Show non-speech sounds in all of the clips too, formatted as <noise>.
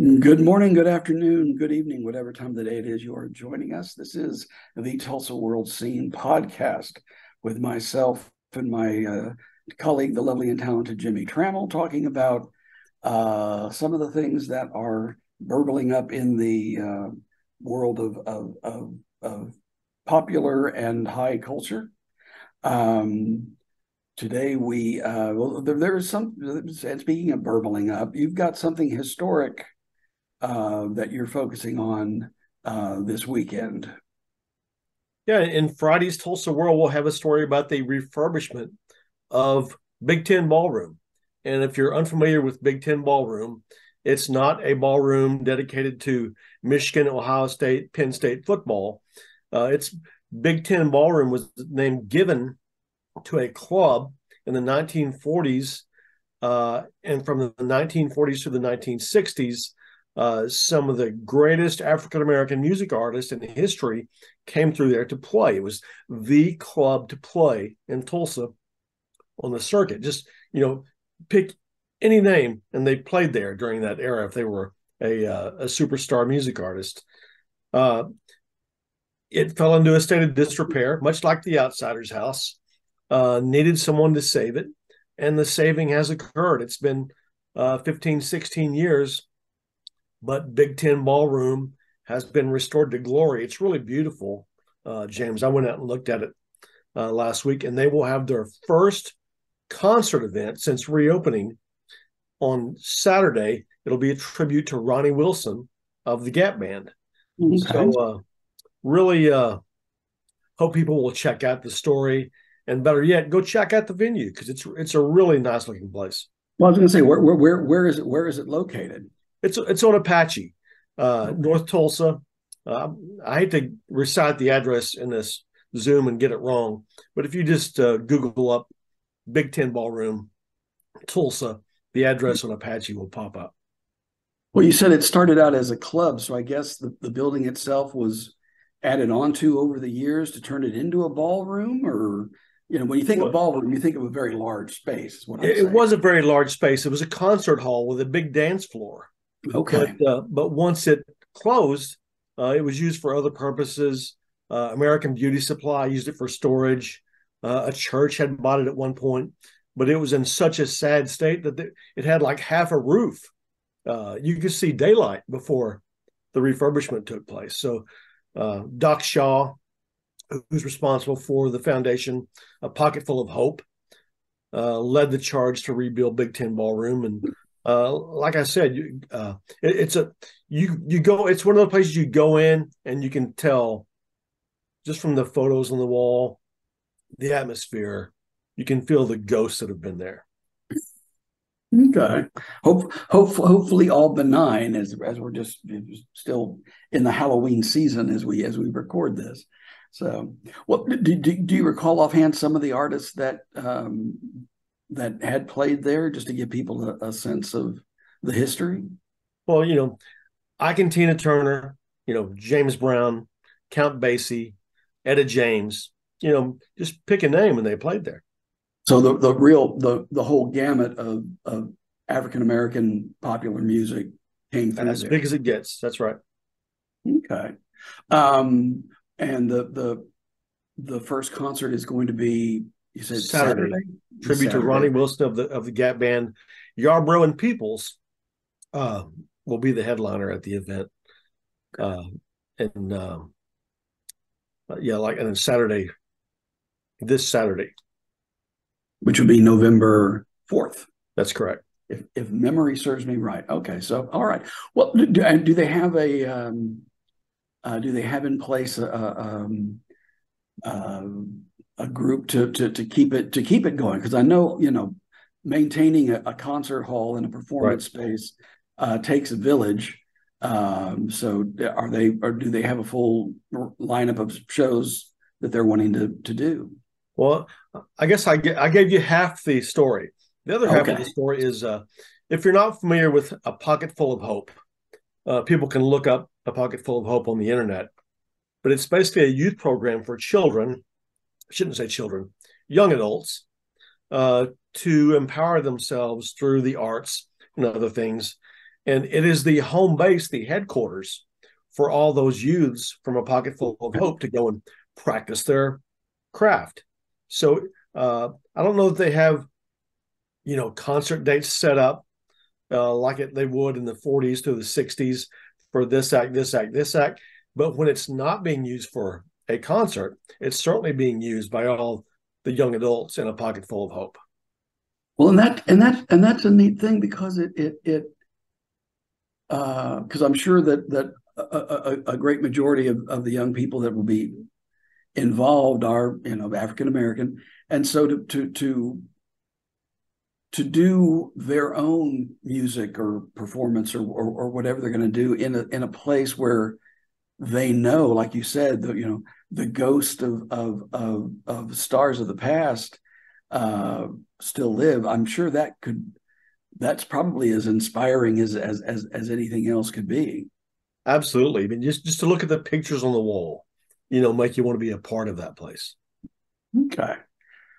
Good morning, good afternoon, good evening, whatever time of the day it is you are joining us. This is the Tulsa World Scene podcast with myself and my uh, colleague, the lovely and talented Jimmie Tramel, talking about uh, some of the things that are burbling up in the uh, world of, of, of, of, popular and high culture. Um, today we uh, well there, there is some and speaking of burbling up you've got something historic uh, that you're focusing on uh, this weekend. Yeah, in Friday's Tulsa World, we'll have a story about the refurbishment of Big Ten Ballroom. And if you're unfamiliar with Big Ten Ballroom, it's not a ballroom dedicated to Michigan, Ohio State, Penn State football. Uh, it's Big Ten Ballroom was named given to a club in the 1940s, uh, and from the 1940s to the 1960s, uh, some of the greatest African American music artists in history came through there to play. It was the club to play in Tulsa on the circuit. Just you know, pick any name, and they played there during that era if they were a uh, a superstar music artist. Uh, it fell into a state of disrepair, much like the Outsiders House. Uh, needed someone to save it, and the saving has occurred. It's been uh, 15, 16 years but Big Ten Ballroom has been restored to glory. It's really beautiful, uh, James. I went out and looked at it uh, last week, and they will have their first concert event since reopening on Saturday. It'll be a tribute to Ronnie Wilson of the Gap Band. Okay. So, uh, really uh, hope people will check out the story, and better yet, go check out the venue because it's it's a really nice looking place. Well, I was going to say, where, where where is it? Where is it located? It's it's on Apache, uh, North Tulsa. Uh, I hate to recite the address in this Zoom and get it wrong, but if you just uh, Google up Big Ten Ballroom, Tulsa, the address on Apache will pop up. Well, you said it started out as a club, so I guess the, the building itself was added onto over the years to turn it into a ballroom, or you know, when you think well, of ballroom, you think of a very large space. it, it was a very large space. It was a concert hall with a big dance floor. Okay. But, uh, but once it closed, uh, it was used for other purposes. Uh, American Beauty Supply used it for storage. Uh, a church had bought it at one point, but it was in such a sad state that it had like half a roof. Uh, you could see daylight before the refurbishment took place. So, uh, Doc Shaw, who's responsible for the foundation, A Pocket Full of Hope, led the charge to rebuild Big Ten Ballroom and uh, like I said, you, uh, it, it's a you you go. It's one of the places you go in and you can tell just from the photos on the wall, the atmosphere. You can feel the ghosts that have been there. Okay. Hope, hope, hopefully all benign as as we're just still in the Halloween season as we as we record this. So, well, do, do, do you recall offhand some of the artists that um, that had played there, just to give people a, a sense of the history? Well, you know, Ike and Tina Turner, you know, James Brown, Count Basie, Etta James, you know, just pick a name and they played there. So the the real the the whole gamut of of African American popular music came through. as there. big as it gets. That's right. Okay. Um, and the the the first concert is going to be you said Saturday. Saturday? Tribute Saturday. to Ronnie Wilson of the of the Gap Band. Yarbrough and Peoples uh, will be the headliner at the event. Uh, and um, uh, yeah, like and then Saturday, this Saturday, which would be November fourth. That's correct. If, if memory serves me right. Okay, so all right. Well, do, do they have a um, uh, do they have in place a, a um, um a group to to to keep it to keep it going because I know you know maintaining a, a concert hall and a performance right. space uh, takes a village. Um, so are they or do they have a full lineup of shows that they're wanting to to do? Well, I guess I I gave you half the story. The other half okay. of the story is uh, if you're not familiar with a pocket full of hope, uh, people can look up a pocket full of hope on the internet. But it's basically a youth program for children I shouldn't say children, young adults, uh, to empower themselves through the arts and other things. and it is the home base, the headquarters for all those youths from a pocket full of hope to go and practice their craft. So uh, I don't know if they have, you know, concert dates set up uh, like it they would in the 40s to the 60s for this act, this act, this act. But when it's not being used for a concert, it's certainly being used by all the young adults in a pocket full of hope. Well, and that and that and that's a neat thing because it it it because uh, I'm sure that that a, a, a, great majority of, of the young people that will be involved are you know African American, and so to to to to do their own music or performance or or, or whatever they're going to do in a in a place where they know, like you said, the you know the ghost of of of, of stars of the past uh, still live. I'm sure that could that's probably as inspiring as as as, as anything else could be. Absolutely. I mean, just just to look at the pictures on the wall, you know, make you want to be a part of that place. Okay.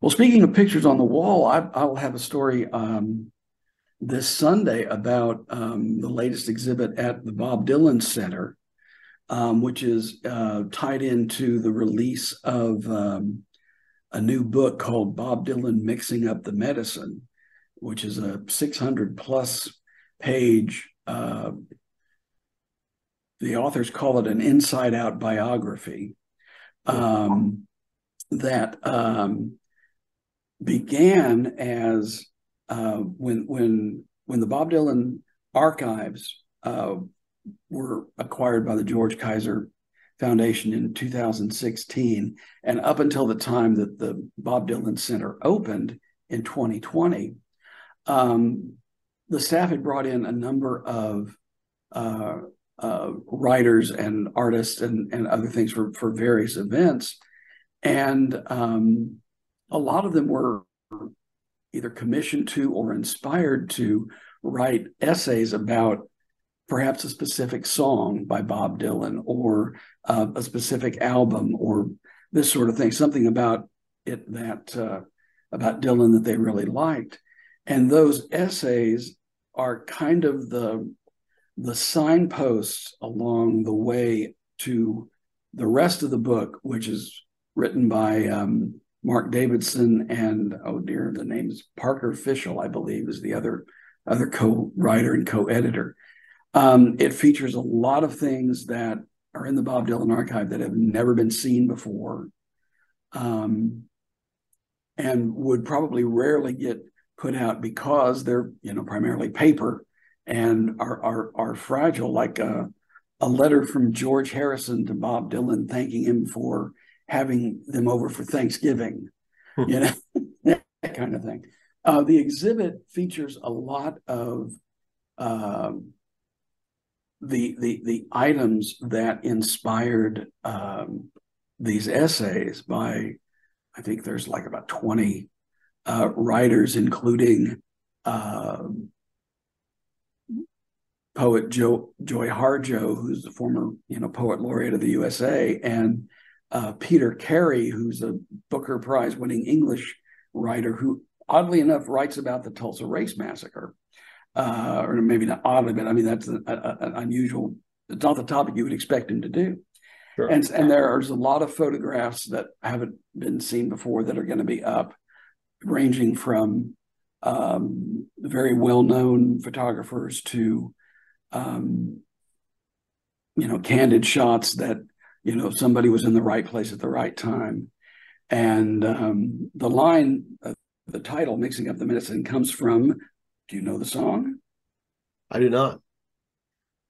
Well, speaking of pictures on the wall, I, I will have a story um, this Sunday about um, the latest exhibit at the Bob Dylan Center, um, which is uh, tied into the release of um, a new book called Bob Dylan Mixing Up the Medicine, which is a 600 plus page. Uh, the authors call it an inside out biography um, that um, began as uh, when when when the Bob Dylan archives uh, were acquired by the George Kaiser Foundation in 2016, and up until the time that the Bob Dylan Center opened in 2020, um, the staff had brought in a number of uh, uh, writers and artists and, and other things for, for various events. And um, a lot of them were either commissioned to or inspired to write essays about perhaps a specific song by Bob Dylan or uh, a specific album or this sort of thing, something about it that uh, about Dylan that they really liked. And those essays are kind of the the signposts along the way to the rest of the book, which is written by um, Mark Davidson and oh dear, the name is Parker Fishel, I believe, is the other other co-writer and co-editor. Um, it features a lot of things that are in the Bob Dylan archive that have never been seen before, um, and would probably rarely get put out because they're you know primarily paper and are are are fragile, like a, a letter from George Harrison to Bob Dylan thanking him for having them over for Thanksgiving, hmm. you know, <laughs> that kind of thing. Uh, the exhibit features a lot of um, the the the items that inspired um, these essays by, I think there's like about twenty uh, writers, including uh, poet Joe, Joy Harjo, who's the former you know poet laureate of the USA, and uh, Peter Carey, who's a Booker Prize winning English writer who, oddly enough, writes about the Tulsa Race Massacre. Uh, or maybe not oddly, but I mean, that's an, an unusual, it's not the topic you would expect him to do. Sure. And, and there's a lot of photographs that haven't been seen before that are going to be up, ranging from um, very well known photographers to, um, you know, candid shots that you know somebody was in the right place at the right time and um, the line uh, the title mixing up the medicine comes from do you know the song i do not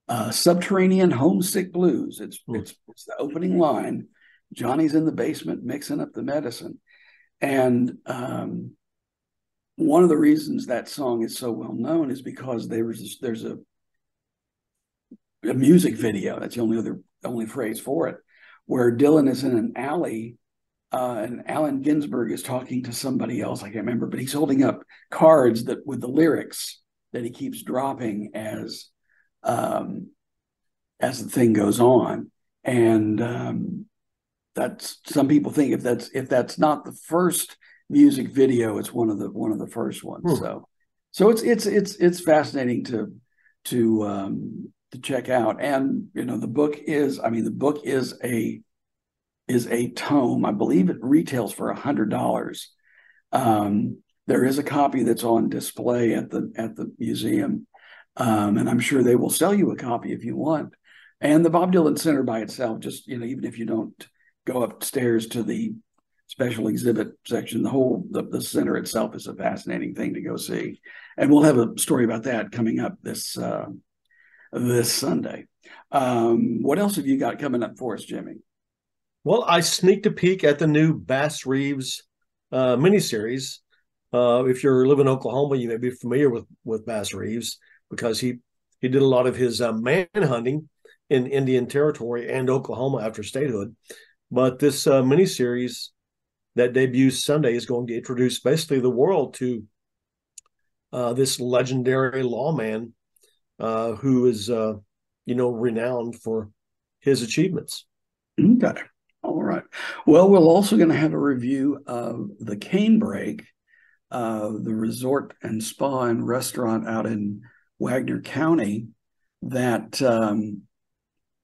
uh, subterranean homesick blues it's, hmm. it's it's the opening line johnny's in the basement mixing up the medicine and um, one of the reasons that song is so well known is because there was there's a a music video. That's the only other only phrase for it, where Dylan is in an alley uh, and Allen Ginsberg is talking to somebody else. I can't remember, but he's holding up cards that with the lyrics that he keeps dropping as um, as the thing goes on, and um, that's some people think if that's if that's not the first music video, it's one of the one of the first ones. Hmm. So, so it's it's it's it's fascinating to to um, to check out. And you know, the book is, I mean, the book is a is a tome. I believe it retails for a hundred dollars. Um, there is a copy that's on display at the at the museum, um, and I'm sure they will sell you a copy if you want. And the Bob Dylan Center by itself, just you know, even if you don't go upstairs to the special exhibit section, the whole the, the center itself is a fascinating thing to go see. And we'll have a story about that coming up this uh, this Sunday. Um, what else have you got coming up for us, Jimmie? Well, I sneaked a peek at the new Bass Reeves uh, miniseries. Uh, if you're living in Oklahoma, you may be familiar with with Bass Reeves because he he did a lot of his uh, man hunting in Indian Territory and Oklahoma after statehood. But this uh, miniseries that debuts Sunday is going to introduce basically the world to uh, this legendary lawman uh, who is, uh, you know, renowned for his achievements. Okay. All right. Well, we're also going to have a review of the Canebrake, uh, the resort and spa and restaurant out in Wagoner County that um,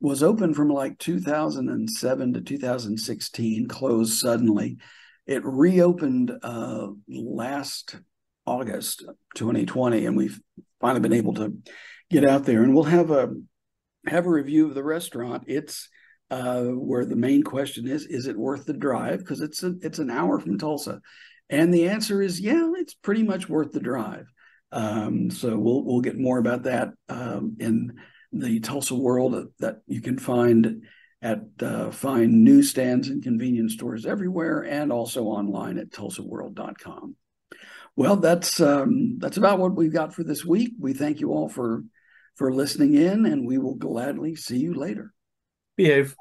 was open from like 2007 to 2016, closed suddenly. It reopened uh, last August 2020, and we've finally been able to get out there. And we'll have a have a review of the restaurant. It's uh, where the main question is: Is it worth the drive? Because it's a, it's an hour from Tulsa, and the answer is yeah, it's pretty much worth the drive. Um, so we'll we'll get more about that um, in the Tulsa World that you can find at uh, fine newsstands and convenience stores everywhere, and also online at tulsaworld.com. Well, that's um, that's about what we've got for this week. We thank you all for for listening in, and we will gladly see you later. Behave.